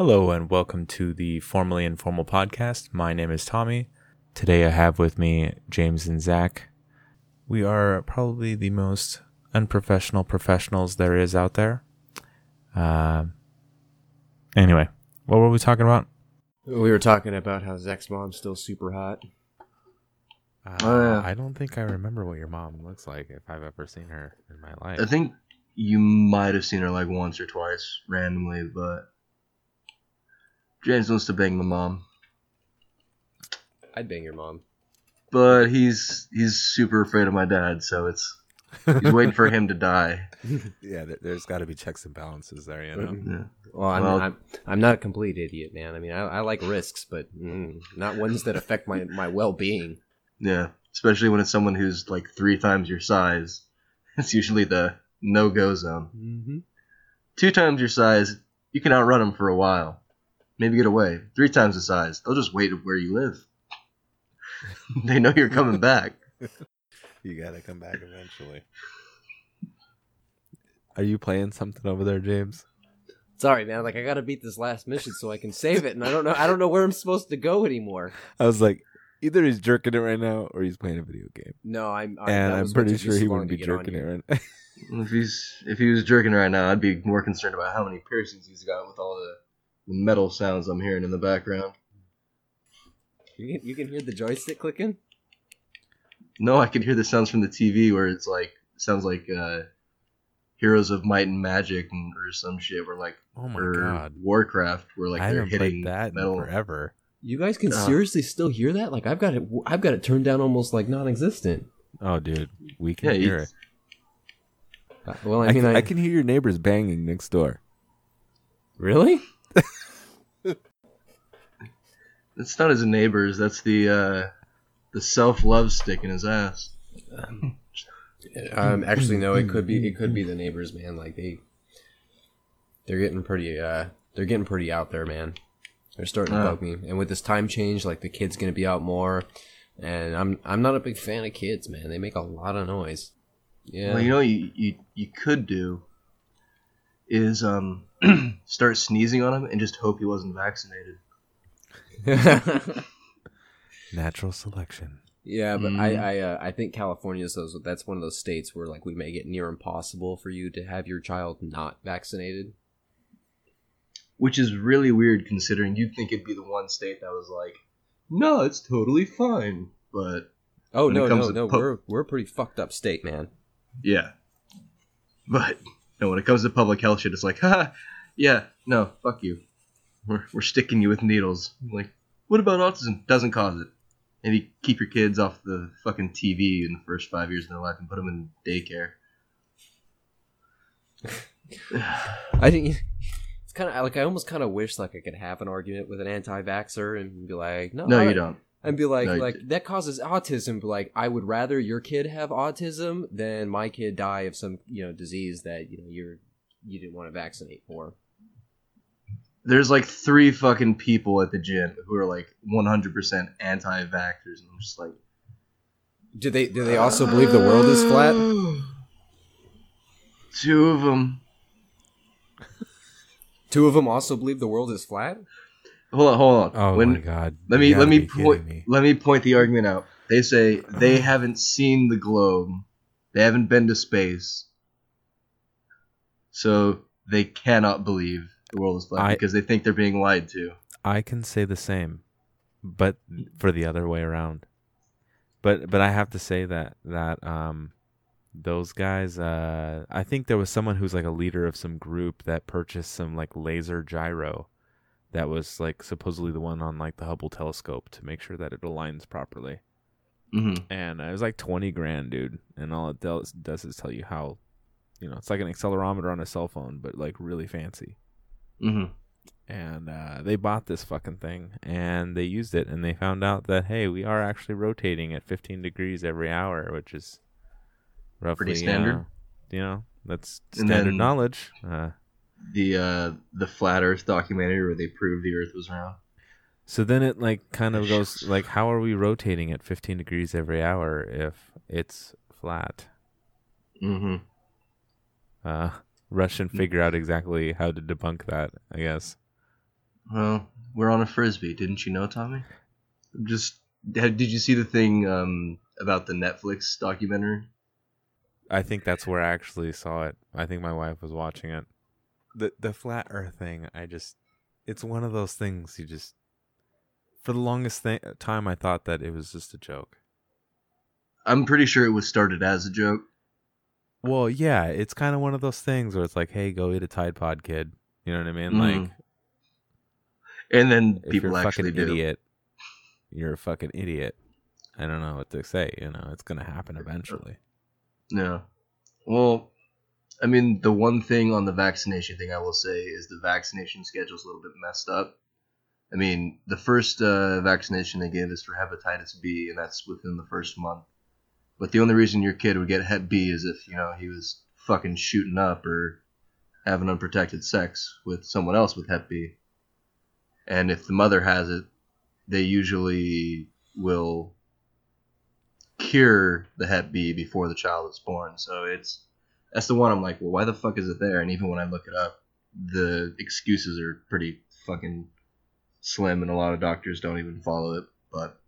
Hello and welcome to the Formally Informal podcast. My name is Tommy. Today I have with me James and Zach. We are probably the most unprofessional professionals there is out there. Uh, anyway, what were we talking about? We were talking about how Zach's mom's still super hot. Uh, Oh, yeah. I don't think I remember what your mom looks like if I've ever seen her in my life. I think you might have seen her like once or twice randomly, but James wants to bang my mom. I'd bang your mom. But he's he's super afraid of my dad, so it's he's waiting for him to die. yeah, there, there's got to be checks and balances there, you know. Yeah. Well, I'm, Well- I'm, I'm not a complete idiot, man. I mean, I, I like risks, but mm, not ones that affect my, my well being. Yeah. Especially when it's someone who's like three times your size. It's usually the no go zone. Mm-hmm. Two times your size, you can outrun them for a while. Maybe get away. Three times the size, they'll just wait where you live. they know you're coming back. You gotta come back eventually. Are you playing something over there, James? Sorry, man. Like, I gotta beat this last mission so I can save it, and I don't know. I don't know where I'm supposed to go anymore. I was like, either he's jerking it right now or he's playing a video game. No, I'm. I, and I'm pretty sure he wouldn't be jerking it right If he's if he was jerking right now, I'd be more concerned about how many piercings he's got with all the, the metal sounds I'm hearing in the background. You can, you can hear the joystick clicking. No, I can hear the sounds from the TV where it's like sounds like uh, Heroes of Might and Magic and, or some shit, where like Oh my or god. Warcraft, where like I they're hitting that metal. forever. You guys can Uh. seriously still hear that? Like, I've got it. I've got it turned down almost like non-existent. Oh dude, we can Yeah, hear it. Uh, Well, I, I, mean, can, I, I can hear your neighbors banging next door. really. It's not his neighbors. That's the uh, the self love stick in his ass. Um, actually, no. It could be. It could be the neighbors, man. Like they, they're getting pretty. Uh, they're getting pretty out there, man. They're starting to bug me. And with this time change, like the kid's gonna be out more, and I'm I'm not a big fan of kids, man. They make a lot of noise. Yeah. Well, you know, what you, you you could do is um start sneezing on him and just hope he wasn't vaccinated. Natural selection. yeah, but Mm. I I uh, I think California is those. That's one of those states where like we make it near impossible for you to have your child not vaccinated. Which is really weird considering you'd think it'd be the one state that was like, no, it's totally fine. But Oh no no no, pu- we're we're a pretty fucked up state, man. yeah. But no, when it comes to public health shit, it's like, haha, yeah, no, fuck you. We're, we're sticking you with needles. Like, what about autism? Doesn't cause it. Maybe keep your kids off the fucking TV in the first five years of their life and put them in daycare. I think it's kind of like I almost kind of wish like I could have an argument with an anti-vaxer and be like, no, No, I- you don't. and be like, No, like that causes autism. But like, I would rather your kid have autism than my kid die of some you know disease that you know you're you didn't want to vaccinate for. There's like three fucking people at the gym who are like 100% anti-vaxxers, and I'm just like, Do they do they also believe the world is flat? Two of them. Two of them also believe the world is flat. Hold on, hold on. Oh When- my god. Let me let me point me. let me point the argument out. They say they uh-huh. haven't seen the globe. They haven't been to space. So they cannot believe the world is flat I- because they think they're being lied to. I can say the same, but for the other way around. But but I have to say that that um those guys uh I think there was someone who's like a leader of some group that purchased some like laser gyro that was like supposedly the one on like the Hubble telescope to make sure that it aligns properly. Mm-hmm. And it was like 20 grand, dude. And all it does, does is tell you how you know, it's like an accelerometer on a cell phone but like really fancy Mm-hmm. and uh, they bought this fucking thing and they used it and they found out that hey we are actually rotating at 15 degrees every hour which is roughly standard. uh, you know that's standard knowledge uh, The uh the flat Earth documentary where they proved the Earth was round. so then it like kind of goes like how are we rotating at 15 degrees every hour if it's flat Mm-hmm. uh rush and figure out exactly how to debunk that i guess Well, we're on a frisbee, didn't you know, Tommy? Just had- did you see the thing um, about the Netflix documentary? I think that's where I actually saw it. I think my wife was watching it. The the flat Earth thing, I just, it's one of those things you just. For the longest th- time, I thought that it was just a joke. I'm pretty sure it was started as a joke. Well, yeah, it's kind of one of those things where it's like, "Hey, go eat a Tide Pod, kid." You know what I mean? Mhm. Like, And then if people actually fucking do. idiot, you're a fucking idiot. I don't know what to say. You know, it's gonna happen eventually. Yeah. Well, I mean, the one thing on the vaccination thing I will say is the vaccination schedule is a little bit messed up. I mean, the first uh, vaccination they gave is for hepatitis B, and that's within the first month. But the only reason your kid would get Hep B is if, you know, he was fucking shooting up or having unprotected sex with someone else with Hep B. And if the mother has it, they usually will cure the Hep B before the child is born. So it's that's the one I'm like, well, why the fuck is it there? And even when I look it up, the excuses are pretty fucking slim, and a lot of doctors don't even follow it. But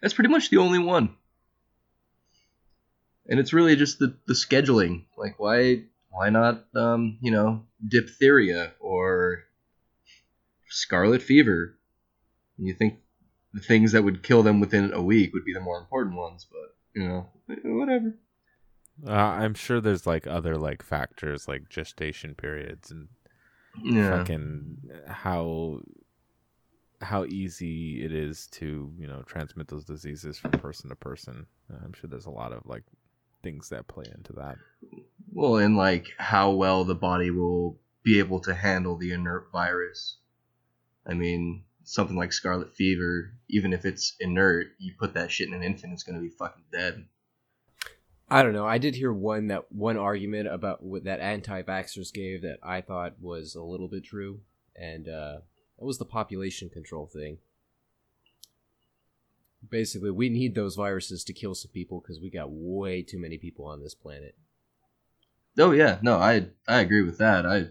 that's pretty much the only one. And it's really just the, the scheduling. Like, why why not, um, you know, diphtheria or scarlet fever? You think the things that would kill them within a week would be the more important ones, but you know, whatever. Uh, I'm sure there's like other like factors like gestation periods and Yeah, fucking how how easy it is to you know transmit those diseases from person to person. Uh, I'm sure there's a lot of like things that play into that. well, and like how well the body will be able to handle the inert virus. I mean, something like scarlet fever, even if it's inert, you put that shit in an infant, it's gonna be fucking dead. I don't know. I did hear one that one argument about what that anti-vaxxers gave that I thought was a little bit true, and uh, that was the population control thing. Basically, we need those viruses to kill some people because we got way too many people on this planet. Oh yeah, no, I I agree with that. I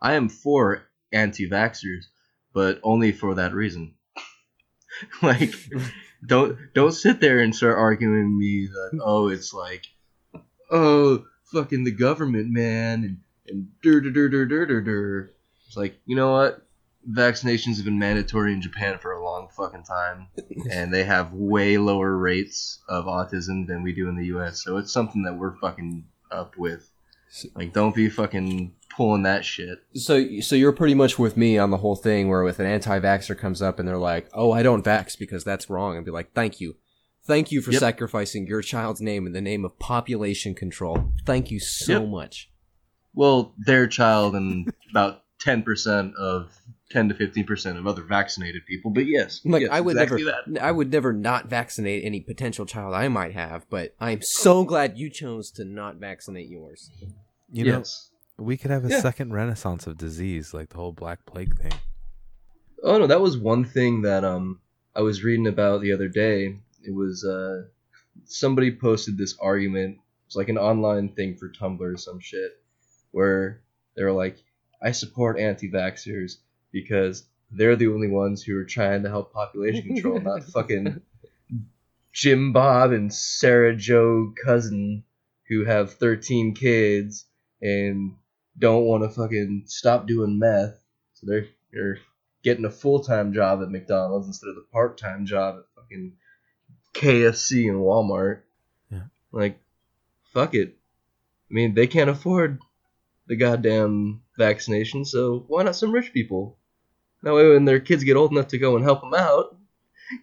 I am for anti-vaxxers, but only for that reason. like don't don't sit there and start arguing with me that oh it's like oh fucking the government man and and dur dur dur dur dur dur. It's like you know what? Vaccinations have been mandatory in Japan for a long fucking time, and they have way lower rates of autism than we do in the U.S. So it's something that we're fucking up with. Like, don't be fucking pulling that shit. So, so you're pretty much with me on the whole thing, where if an anti-vaxer comes up and they're like, "Oh, I don't vax because that's wrong," and be like, "Thank you, thank you for Yep. sacrificing your child's name in the name of population control. Thank you so Yep. much." Well, their child and about ten percent of ten to fifteen percent of other vaccinated people. But yes, Like yes, I would exactly never, that. I would never not vaccinate any potential child I might have, but I'm so glad you chose to not vaccinate yours. You know, we could have a Yeah. second renaissance of disease, like the whole Black Plague thing. Oh no, that was one thing that um I was reading about the other day. It was uh somebody posted this argument. It's like an online thing for Tumblr or some shit, where they were like, "I support anti-vaxxers because they're the only ones who are trying to help population control, not fucking Jim Bob and Sarah Joe Cousin who have 13 kids and don't want to fucking stop doing meth. So they're they're getting a full time job at McDonald's instead of the part time job at fucking KFC and Walmart. Yeah. Like, fuck it. I mean, they can't afford the goddamn vaccination, so why not some rich people? That way, when their kids get old enough to go and help them out,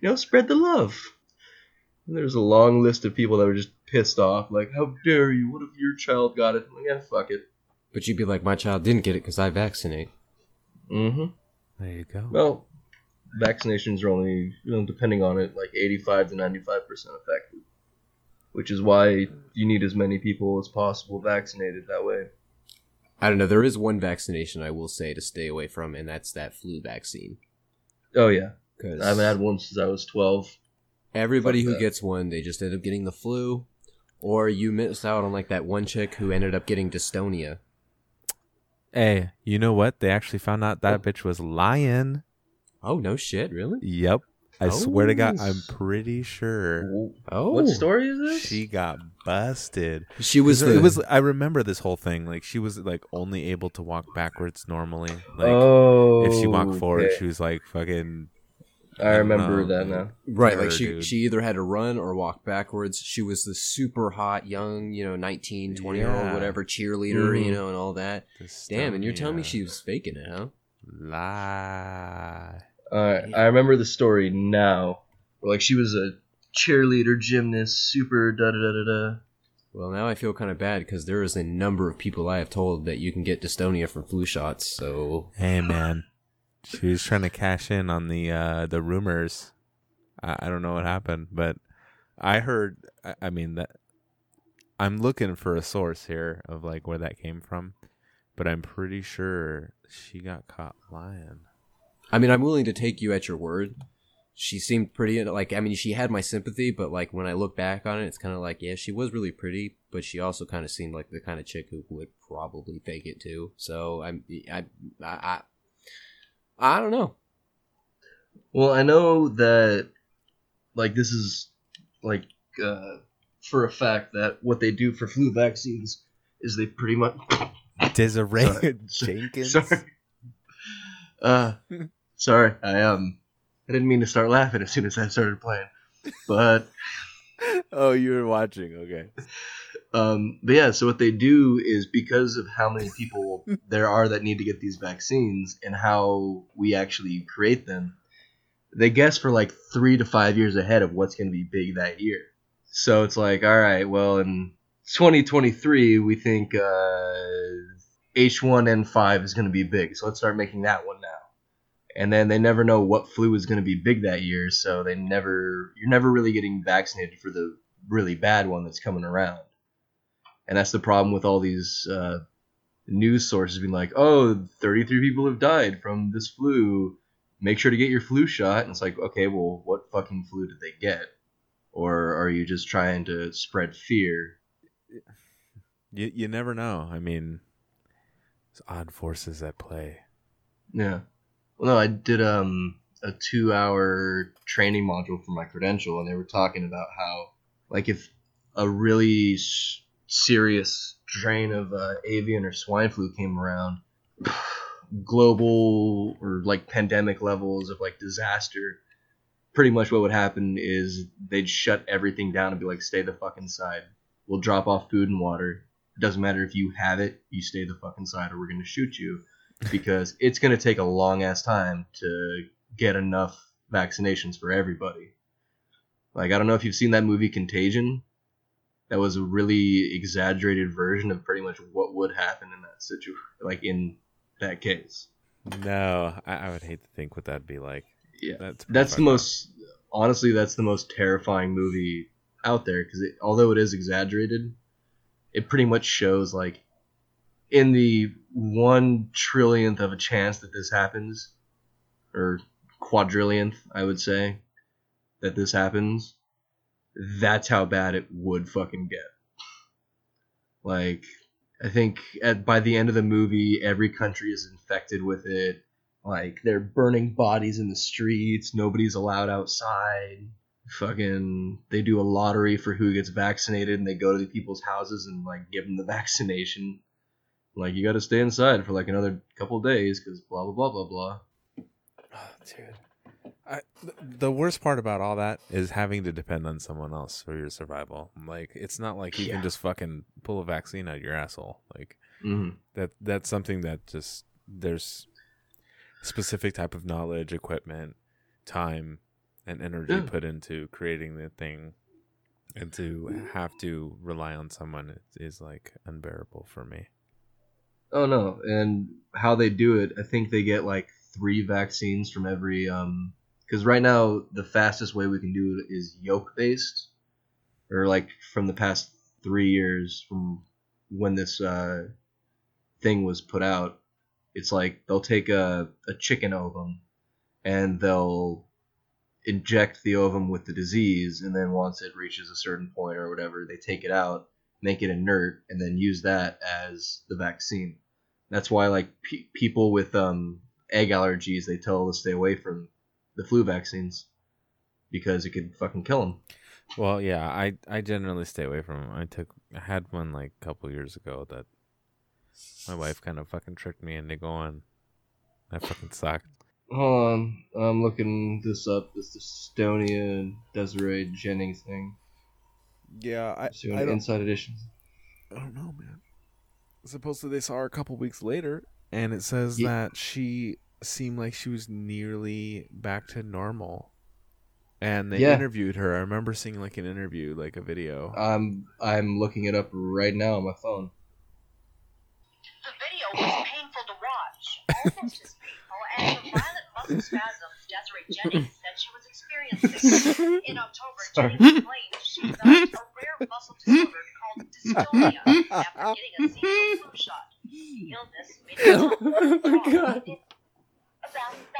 you know, spread the love. And there's a long list of people that were just pissed off, like, how dare you? What if your child got it? Like, yeah, fuck it. But you'd be like, "My child didn't get it because I vaccinate." Mm-hmm. There you go. Well, vaccinations are only, you know, depending on it, like 85 to 95 percent effective, which is why you need as many people as possible vaccinated that way. I don't know. There is one vaccination I will say to stay away from, and that's that flu vaccine. Oh yeah, Because I haven't had one since I was 12. everybody Fuck who that. gets one, they just end up getting the flu, or you miss out on like that one chick who ended up getting dystonia. Hey, you know what? They actually found out that oh. bitch was lying. Oh no shit, really? Yep. I swear to God, Oh. I'm pretty sure Oh, What story is this? she got busted. She was Was the it was I remember this whole thing. Like she was like only able to walk backwards normally. Like oh, if she walked forward, okay. she was like fucking I remember Um, that now. right. Like she dude. she either had to run or walk backwards. She was the super hot young, you know, 19, 20 year old, whatever cheerleader, you know, and all that. Damn, and you're telling me she was faking it, huh? lie. Uh, I remember the story now. Where, like she was a cheerleader, gymnast, super da da da da da. Well, now I feel kind of bad because there is a number of people I have told that you can get dystonia from flu shots. So Hey man, she was trying to cash in on the uh the rumors. I, I don't know what happened, but I heard. I, I mean that I'm looking for a source here of like where that came from, but I'm pretty sure she got caught lying. I mean, I'm willing to take you at your word. She seemed pretty like I mean, she had my sympathy, but like when I look back on it, it's kind of like yeah, she was really pretty, but she also kind of seemed like the kind of chick who would probably fake it too. So I'm I I I, I don't know. Well, I know that, like, this is like uh, for a fact that what they do for flu vaccines is they pretty much. Desiree Sorry. Jenkins. Sorry. Uh, sorry. I um, I didn't mean to start laughing as soon as I started playing, but Oh, you were watching. Okay. Um, but yeah, so what they do is because of how many people there are that need to get these vaccines and how we actually create them, they guess for like three to five years ahead of what's going to be big that year. So it's like, all right, well, in 2023, we think uh, H1N5 is going to be big, so let's start making that one now. And then they never know what flu is going to be big that year, so they never, you're never really getting vaccinated for the really bad one that's coming around and that's the problem with all these uh, news sources being like, "Oh, 33 people have died from this flu. Make sure to get your flu shot." And it's like, okay, well, what fucking flu did they get? Or are you just trying to spread fear? You you never know. I mean, it's odd forces at play. Yeah. Well, no, I did um a two-hour training module for my credential, and they were talking about how, like, if a really s- serious strain of uh, avian or swine flu came around, global or like pandemic levels of like disaster, pretty much what would happen is they'd shut everything down and be like, "Stay the fuck inside. We'll drop off food and water. It doesn't matter if you have it. You stay the fuck inside, or we're gonna shoot you." Because it's going to take a long ass time to get enough vaccinations for everybody. Like I don't know if you've seen that movie Contagion. That was a really exaggerated version of pretty much what would happen in that situation, like in that case. No, I, I would hate to think what that'd be like. Yeah, That's that's the most honestly that's the most terrifying movie out there because although it is exaggerated, it pretty much shows like in the one trillionth of a chance that this happens, or quadrillionth, I would say, that this happens. That's how bad it would fucking get. Like, I think at by the end of the movie, every country is infected with it. Like they're burning bodies in the streets. Nobody's allowed outside. Fucking, they do a lottery for who gets vaccinated, and they go to the people's houses and like give them the vaccination. Like you got to stay inside for like another couple days because blah blah blah blah blah. Oh, dude. I, th- the worst part about all that is having to depend on someone else for your survival. Like, it's not like you Yeah. can just fucking pull a vaccine out of your asshole. Like Mm-hmm. that. That's something that just there's specific type of knowledge, equipment, time, and energy Yeah. put into creating the thing, and to have to rely on someone is like unbearable for me. Oh no, and how they do it, I think they get like three vaccines from every um because right now the fastest way we can do it is yolk based, or like from the past three years from when this uh thing was put out, it's like they'll take a, a chicken ovum and they'll inject the ovum with the disease and then once it reaches a certain point or whatever, they take it out, make it inert, and then use that as the vaccine. That's why like pe- people with um egg allergies they tell to stay away from the flu vaccines because it could fucking kill them. Well, yeah, I I generally stay away from them. I took I had one like a couple years ago that my wife kind of fucking tricked me into going. That fucking sucked. Hold on, I'm looking this up. This dystonia and Desiree Jennings thing. Yeah, I Doing Inside Edition. I don't know, man. Supposedly they saw her a couple weeks later, and it says Ye- that she seemed like she was nearly back to normal. And they Yeah. interviewed her. I remember seeing like an interview, like a video. I'm I'm looking it up right now on my phone. The video was painful to watch, almost as painful as the violent muscle spasms Desiree Jennings said she was experiencing. In October, Sorry. Jennings claimed she developed a rare muscle disorder called after getting a seasonal flu shot. The illness made Oh God.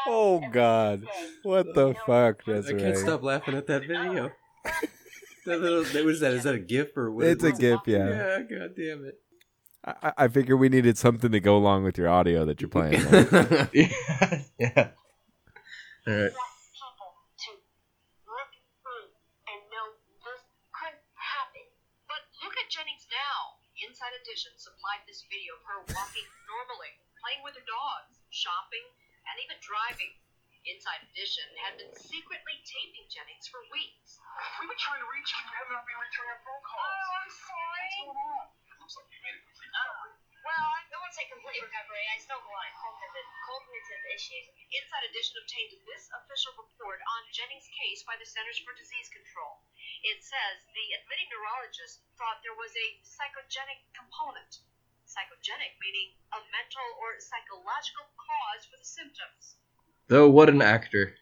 Oh, God. what the fuck, I Desiree? can't stop laughing at that video. that little, that was that? Is that a GIF or what? It's a it? gif, yeah. Yeah, god damn it. I, I figure we needed something to go along with your audio that you're playing. yeah. yeah. All right. want people to look through and know this could happen. But look at Jennings now. Edition supplied this video of her walking normally, playing with her dogs, shopping, and even driving. Inside Edition had been secretly taping Jennings for weeks. We've been trying to reach you. You have not been returning our phone calls. Oh, I'm sorry. What's going on? It looks like you made a complete uh, recovery. Well, I won't say complete recovery. I still go on cognitive, cognitive issues. Inside Edition obtained this official report on Jennings' case by the Centers for Disease Control. It says the admitting neurologist thought there was a psychogenic component. Psychogenic meaning a mental or psychological cause for the symptoms. Though what an actor.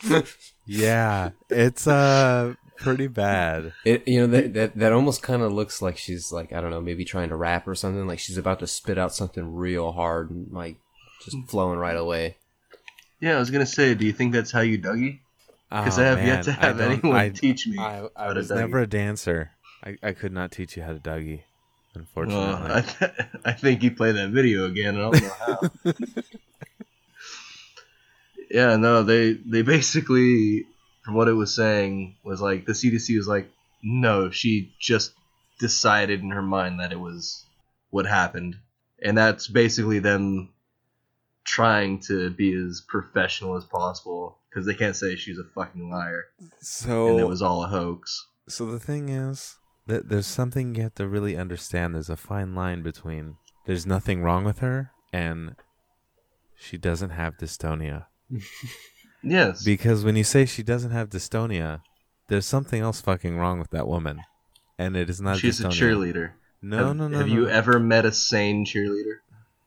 yeah, it's uh pretty bad. It you know that that, that almost kind of looks like she's like I don't know maybe trying to rap or something like she's about to spit out something real hard and like just mm. flowing right away. Yeah, I was gonna say, do you think that's how you Dougie? Because Oh, I have man, yet to have anyone I, teach me. I, I how to was Dougie. never a dancer. I, I could not teach you how to Dougie, unfortunately. Well, I, th- I think you play that video again. I don't know how. yeah, no, they they basically, from what it was saying, was like the CDC was like, no, she just decided in her mind that it was what happened, and that's basically them trying to be as professional as possible because they can't say she's a fucking liar so and it was all a hoax. So the thing is that there's something you have to really understand. There's a fine line between there's nothing wrong with her and she doesn't have dystonia. Yes, Because when you say she doesn't have dystonia, there's something else fucking wrong with that woman, and it is not. she's a cheerleader. No, have, no, no. Have no. you ever met a sane cheerleader?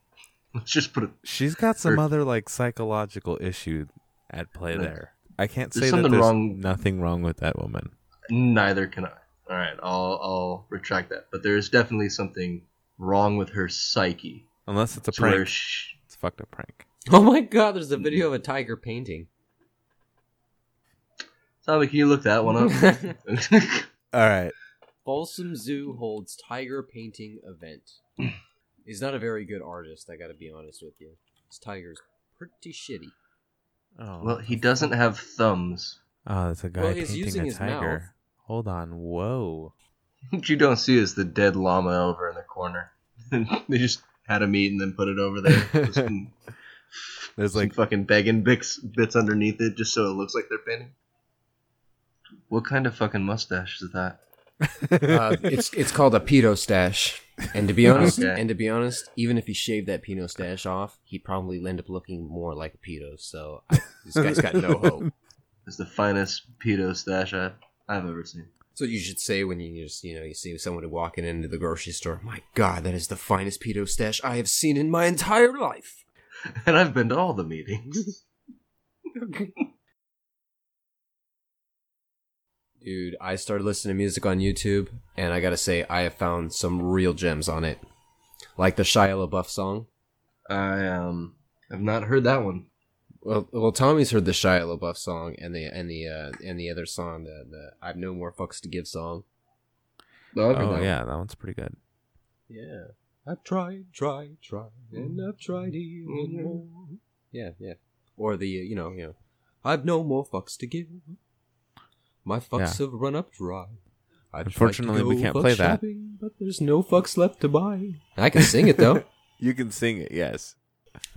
Let's just put it. She's got some or- other like psychological issue at play There's- there. I can't there's say that something there's wrong- nothing wrong with that woman. Neither can I. All right, I'll I'll retract that. But there's definitely something wrong with her psyche. Unless it's a to prank. sh- It's a fucked up prank. Oh my god, there's a video of a tiger painting. Tommy, can you look that one up? All right. Folsom Zoo holds tiger painting event. He's not a very good artist, I gotta be honest with you. This tiger's pretty shitty. Oh, well, he doesn't have thumbs. Oh, that's a guy Well, he's painting using a his tiger. mouth. Hold on. Whoa. What you don't see is the dead llama over in the corner. they just had him eat and then put it over there. Some, There's some like fucking begging bits bits underneath it, just so it looks like they're painting. What kind of fucking mustache is that? Uh, it's it's called a pedo stash. And to be honest, Okay. and to be honest, even if he shaved that pedo stash off, he'd probably end up looking more like a pedo. So I, this guy's got no hope. It's the finest pedo stash I've, I've ever seen. So you should say when you just you know you see someone walking into the grocery store. My God, that is the finest pedo stash I have seen in my entire life. And I've been to all the meetings. Dude, I started listening to music on YouTube, and I gotta say, I have found some real gems on it, like the Shia LaBeouf song. I um have not heard that one. Well, well, Tommy's heard the Shia LaBeouf song and the and the uh, and the other song, the, the "I've No More Fucks to Give" song. No, Oh that yeah, that one's pretty good. Yeah, I've tried, tried, tried, and I've tried even more. Yeah, yeah. Or the, uh, you know, you know, I've no more fucks to give. My fucks have run up dry. I'd like Unfortunately, we can't play that. shopping, But there's no fucks left to buy. I can sing it though. You can sing it, yes.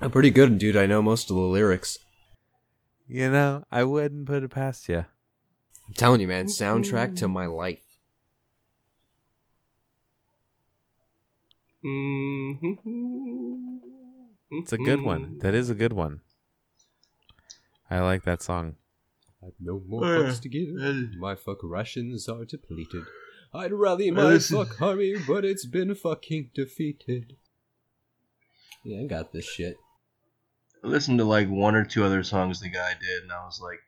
I'm pretty good, dude. I know most of the lyrics. You know, I wouldn't put it past you. I'm telling you, man, soundtrack to my life. Mm-hmm. It's a good one. Mm-hmm. That is a good one. I like that song. I've no more Oh, yeah. fucks to give. My fuck rations are depleted. I'd rally my this is- fuck army, but it's been fucking defeated. Yeah, I got this shit. I listened to like one or two other songs the guy did, and I was like,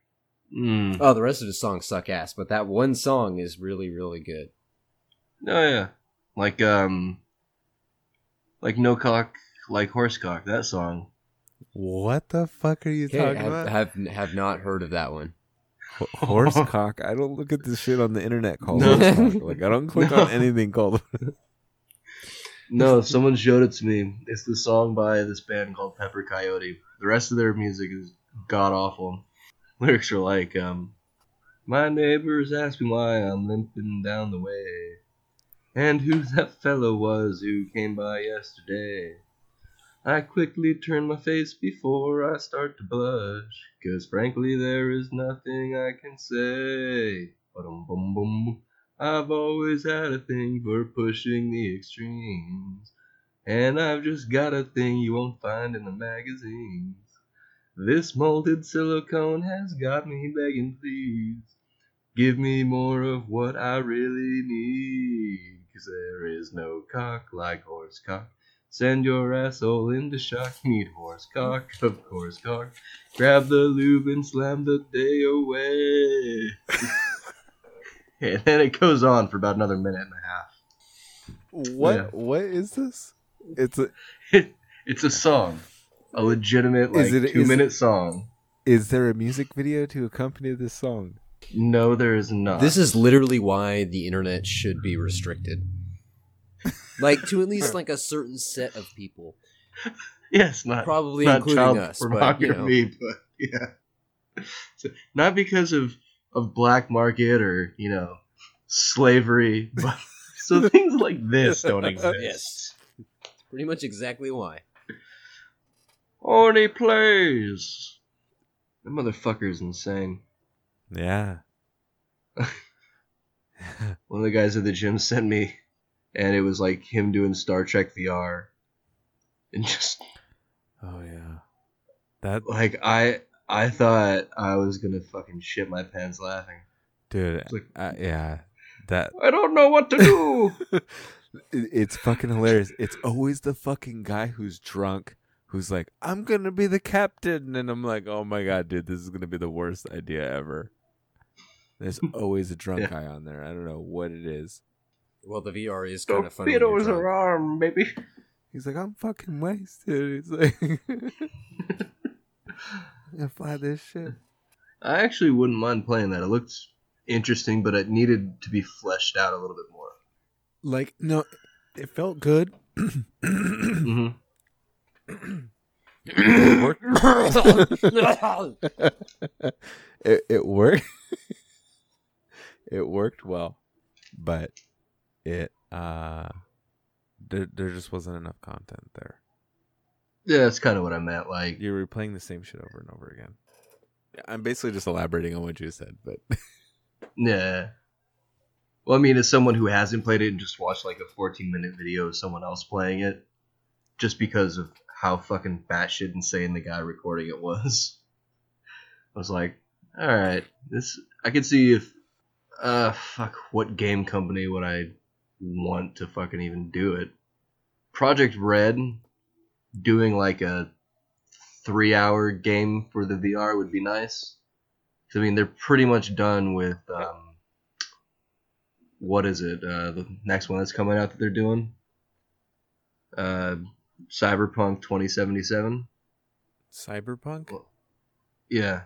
hmm. Oh, the rest of the songs suck ass, but that one song is really, really good. Oh yeah, like um, like no cock, like horse cock. That song. What the fuck are you Okay, talking have, about? have have not heard of that one. Ho- Horsecock. I don't look at this shit on the internet called No. horsecock. Like I don't click No. on anything called. No, someone showed it to me. It's the song by this band called Pepper Coyote. The rest of their music is god awful. Lyrics are like, um, my neighbors ask me why I'm limping down the way, and who that fellow was who came by yesterday. I quickly turn my face before I start to blush, 'cause frankly there is nothing I can say. Ba-dum-bum-bum. I've always had a thing for pushing the extremes. And I've just got a thing you won't find in the magazines. This molded silicone has got me begging, please. Give me more of what I really need. 'Cause there is no cock like horse cock. Send your asshole into shock. Need horse cock, of course cock. Grab the lube and slam the day away. and then it goes on for about another minute and a half. What? Yeah. What is this? It's a. it's a song, a legitimate like Is it- is two it- minute song. Is there a music video to accompany this song? No, there is not. This is literally why the internet should be restricted. Like to at least like a certain set of people, yes, not probably not including child us. But, you know, pornography, but, yeah, So, not because of of black market or you know slavery, but so things like this don't exist. Yes. pretty much exactly why. Orny plays. That motherfucker's insane. Yeah. One of the guys at the gym sent me, and it was like him doing Star Trek VR, and just Oh yeah. That like I I thought I was gonna fucking shit my pants laughing. dude. Like- uh, yeah. That I don't know what to do. it's fucking hilarious. It's always the fucking guy who's drunk who's like, "I'm gonna be the captain," and I'm like, "Oh my god, dude, this is gonna be the worst idea ever." There's always a drunk Yeah. guy on there. I don't know what it is. Well, the VR is kind of funny. fit when you're her arm, baby. He's like, "I'm fucking wasted." He's like, "I'm fly this shit." I actually wouldn't mind playing that. It looked interesting, but it needed to be fleshed out a little bit more. Like, no, it felt good. Mm-hmm. it worked. it, it worked. it worked well, but it uh, there there just wasn't enough content there. Yeah, that's kind of what I meant. Like, You're replaying the same shit over and over again. Yeah, I'm basically just elaborating on what you said, but yeah. Well, I mean, as someone who hasn't played it and just watched like a 14 minute video of someone else playing it, just because of how fucking batshit insane the guy recording it was, I was like, all right, this I could see if, uh, fuck, what game company would I want to fucking even do it? Projekt Red doing like a three hour game for the VR would be nice. I mean, they're pretty much done with um, what is it? Uh, the next one that's coming out that they're doing, uh, Cyberpunk 2077. Cyberpunk. Yeah,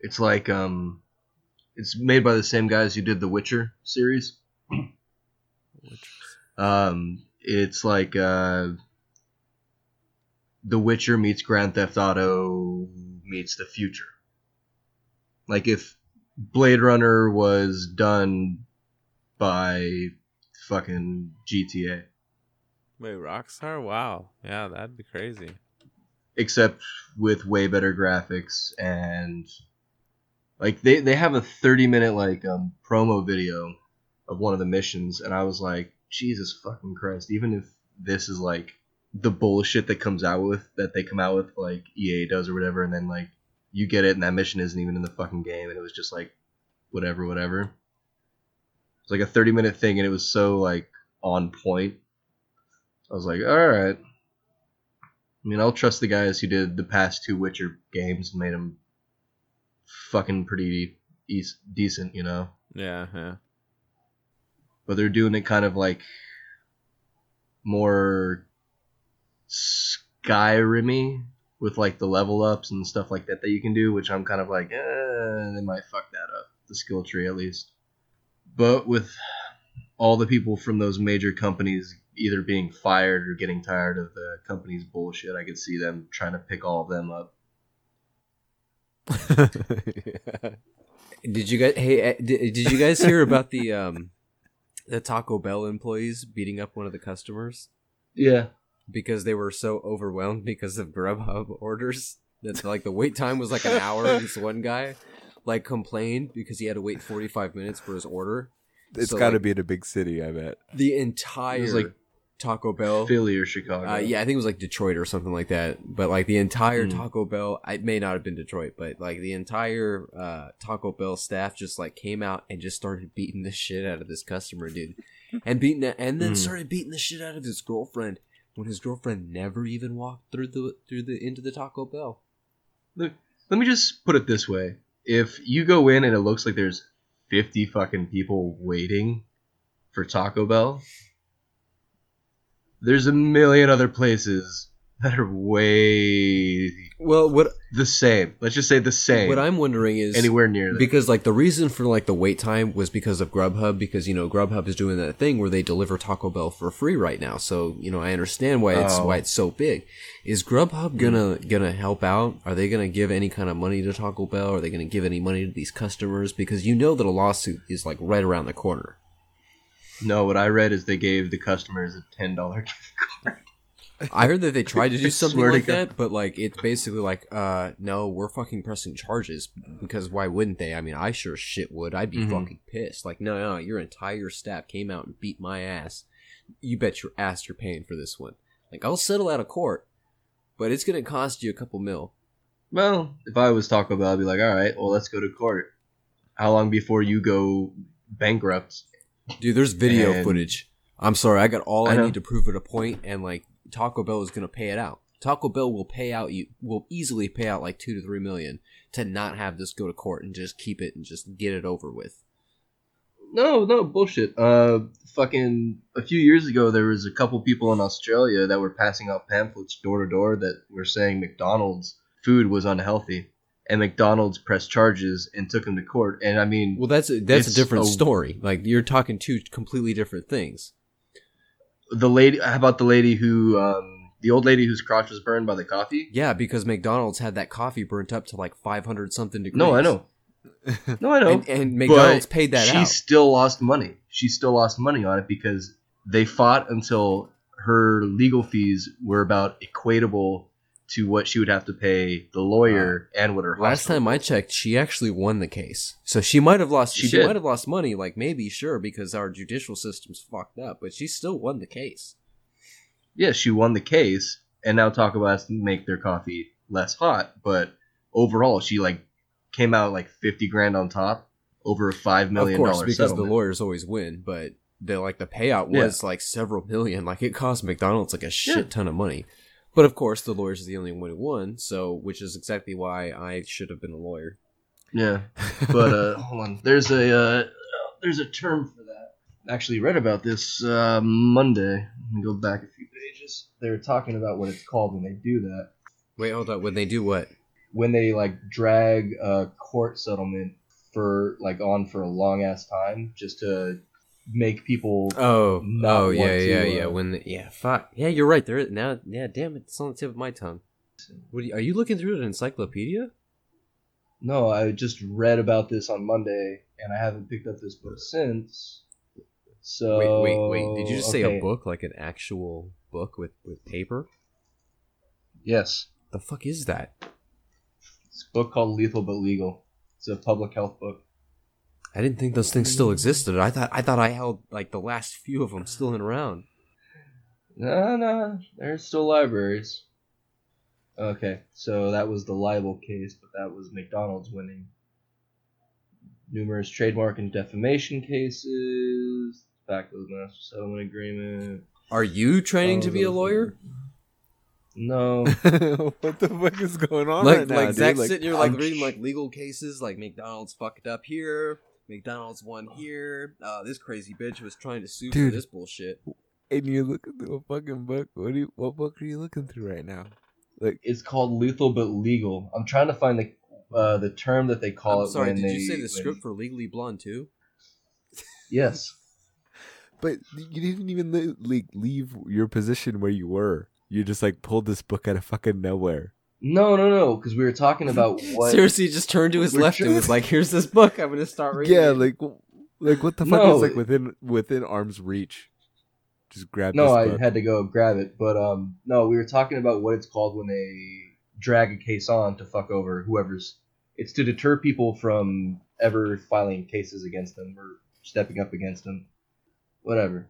it's like um, it's made by the same guys who did the Witcher series. Which Um, it's like uh, The Witcher meets Grand Theft Auto meets the future. Like if Blade Runner was done by fucking GTA, Wait, Rockstar? Wow. Yeah, that'd be crazy. except with way better graphics and like they they have a 30 minute like um promo video of one of the missions and I was like Jesus fucking Christ even if this is like the bullshit that comes out with that they come out with like EA does or whatever and then like you get it and that mission isn't even in the fucking game and it was just like whatever whatever it's like a 30 minute thing and it was so like on point I was like all right I mean, I'll trust the guys who did the past two Witcher games and made them fucking pretty decent, you know. Yeah, yeah. But they're doing it kind of like more Skyrim-y with like the level ups and stuff like that that you can do, which I'm kind of like, eh, they might fuck that up, the skill tree at least. But with all the people from those major companies either being fired or getting tired of the company's bullshit, I could see them trying to pick all of them up. Did you guys? Hey, eh, did, did you guys hear about the um, the Taco Bell employees beating up one of the customers Yeah. because they were so overwhelmed because of Grubhub orders that like the wait time was like an hour. and this one guy like complained because he had to wait forty five minutes for his order. It's So, got to like, be in a big city, I bet. the entire like Taco Bell. Philly or Chicago. Uh, yeah, I think it was like Detroit or something like that. But like the entire Mm. Taco Bell, it may not have been Detroit, but like the entire uh, Taco Bell staff just like came out and just started beating the shit out of this customer, dude, and beating and then Mm. started beating the shit out of his girlfriend when his girlfriend never even walked through the through the into the Taco Bell. Look, let me just put it this way: if you go in and it looks like there's fifty fucking people waiting for Taco Bell, there's a million other places that are way Well, what the same. Let's just say the same. what I'm wondering is anywhere near that. because like the reason for like the wait time was because of Grubhub because you know Grubhub is doing that thing where they deliver Taco Bell for free right now. So you know I understand why it's Oh. why it's so big. Is Grubhub gonna gonna help out? Are they gonna give any kind of money to Taco Bell? Are they gonna give any money to these customers? Because you know that a lawsuit is like right around the corner. No, what I read is they gave the customers a ten dollar gift card. I heard that they tried to do something like that, but like it's basically like, uh, no, we're fucking pressing charges because why wouldn't they? I mean, I sure shit would. I'd be Mhm. fucking pissed. Like, no, no, your entire staff came out and beat my ass. You bet your ass you're paying for this one. Like, I'll settle out of court, but it's gonna cost you a couple mil. Well, if I was Taco Bell, I'd be like, all right, well, let's go to court. How long before you go bankrupt? Dude, there's video And- footage. I'm sorry, I got all I I, need to prove at a point, and like Taco Bell is gonna pay it out. Taco Bell will pay out you will easily pay out like two to three million to not have this go to court and just keep it and just get it over with. No, no bullshit. Uh, fucking a few years ago, there was a couple people in Australia that were passing out pamphlets door to door that were saying McDonald's food was unhealthy, and McDonald's pressed charges and took him to court. And I mean, Well, that's a, that's a different a- story. Like you're talking two completely different things. the lady. How about the lady who, um, the old lady whose crotch was burned by the coffee? Yeah, because McDonald's had that coffee burnt up to like 500 something degrees. No, I know. No, I know. And, and McDonald's But paid that she out. still lost money. She still lost money on it because they fought until her legal fees were about equatable to what she would have to pay the lawyer and what her Last time I checked, she actually won the case. So she might have lost. She She, might have lost money, like maybe sure, because our judicial system's fucked up. But she still won the case. yeah, she won the case, and now Taco Bell has to make their coffee less hot. But overall, she like came out like fifty grand on top over a five million of course, because settlement. the lawyers always win. But the like the payout Yeah. was like several million. Like it cost McDonald's like a shit Yeah. ton of money. But of course, the lawyers is the only one who won. So, which is exactly why I should have been a lawyer. yeah, but uh, hold on. There's a uh, there's a term for that. I actually read about this uh, Monday. Let me go back a few pages. They were talking about what it's called when they do that. Wait, hold up. When they do what? When they like drag a court settlement for like on for a long ass time just to make people. Oh, oh yeah, to, yeah, uh, yeah. When the, yeah, fuck, yeah, you're right. There now, yeah, damn it, it's on the tip of my tongue. What are you, are you looking through an encyclopedia? No, I just read about this on Monday, and I haven't picked up this book since. So wait, wait, wait. Did you just say a book, like an actual book with with paper? Yes, The fuck is that? it's a book called Lethal but Legal. It's a public health book. I didn't think those things still existed. I thought I thought I held like the last few of them still in around. No, no, there's still libraries. Okay, so that was the libel case, but that was McDonald's winning. Numerous trademark and defamation cases, Back to the master settlement agreement. Are you training to be a lawyer? No, what the fuck is going on like right now, like dude? Zach's Like, sitting here like I'm reading like legal cases like McDonald's fucked up here, McDonald's won here. Uh, this crazy bitch was trying to sue Dude. for this bullshit. and you're looking through a fucking book. What do you? What book are you looking through right now? Like, it's called lethal but legal. I'm trying to find the uh, the term that they call I'm it. sorry, when did they, you say the when- script for Legally Blonde too? Yes. but you didn't even like leave your position where you were. You just like pulled this book out of fucking nowhere. No, no, no, because we were talking about what. Seriously, just turned to his We're left and was like, "Here's this book. I'm gonna start reading." Yeah, it." like, like what the fuck No. is like within within arm's reach? Just grab. No, this I had to go grab it, but um, no, we were talking about what it's called when they drag a case on to fuck over whoever's. It's to deter people from ever filing cases against them or stepping up against them, whatever.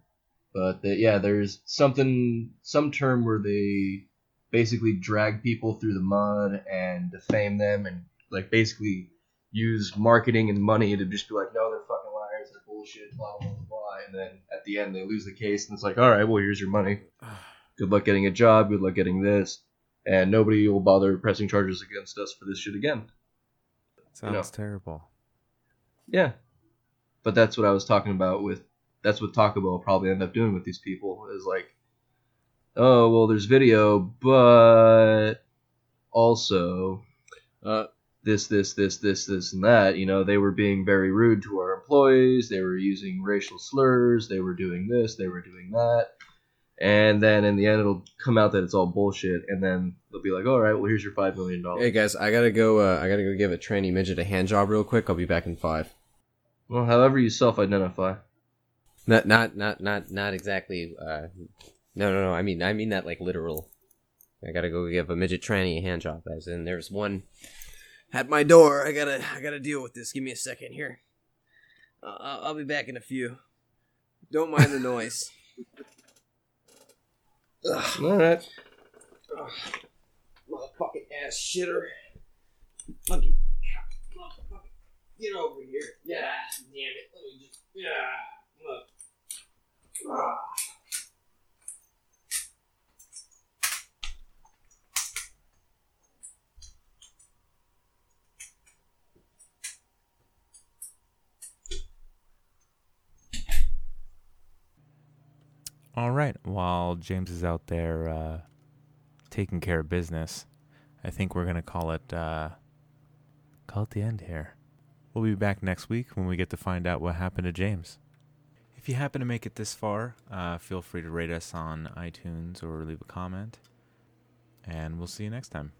But the, yeah, there's something, some term where they basically drag people through the mud and defame them and like basically use marketing and money to just be like, no, they're fucking liars, they're bullshit, blah blah blah, blah. and then at the end they lose the case and it's like, all right, well here's your money. Good luck getting a job. Good luck getting this, and nobody will bother pressing charges against us for this shit again. Sounds know. terrible. Yeah, but that's what I was talking about with. That's what Taco Bell will probably end up doing with these people is like, oh well, there's video, but also uh, this, this, this, this, this, and that. You know, they were being very rude to our employees. They were using racial slurs. They were doing this. They were doing that. And then in the end, it'll come out that it's all bullshit. And then they'll be like, "All right, well, here's your five million dollars." hey guys, I gotta go. Uh, I gotta go give a tranny midget a hand job real quick. I'll be back in five. Well, however you self-identify. Not, not, not, not, not exactly. Uh, no, no, no. I mean, I mean that like literal. I gotta go give a midget tranny a hand job. As in, there's one at my door. I gotta, I gotta deal with this. Give me a second here. Uh, I'll I'll be back in a few. Don't mind the noise. Ugh, All right. motherfucking ass shitter. Fucking, get over here. Yeah, damn it. Let me just, yeah, look. Ah. All right. While James is out there uh, taking care of business, I think we're gonna call it uh, call it the end here. We'll be back next week when we get to find out what happened to James. If you happen to make it this far, uh, feel free to rate us on iTunes or leave a comment, and we'll see you next time.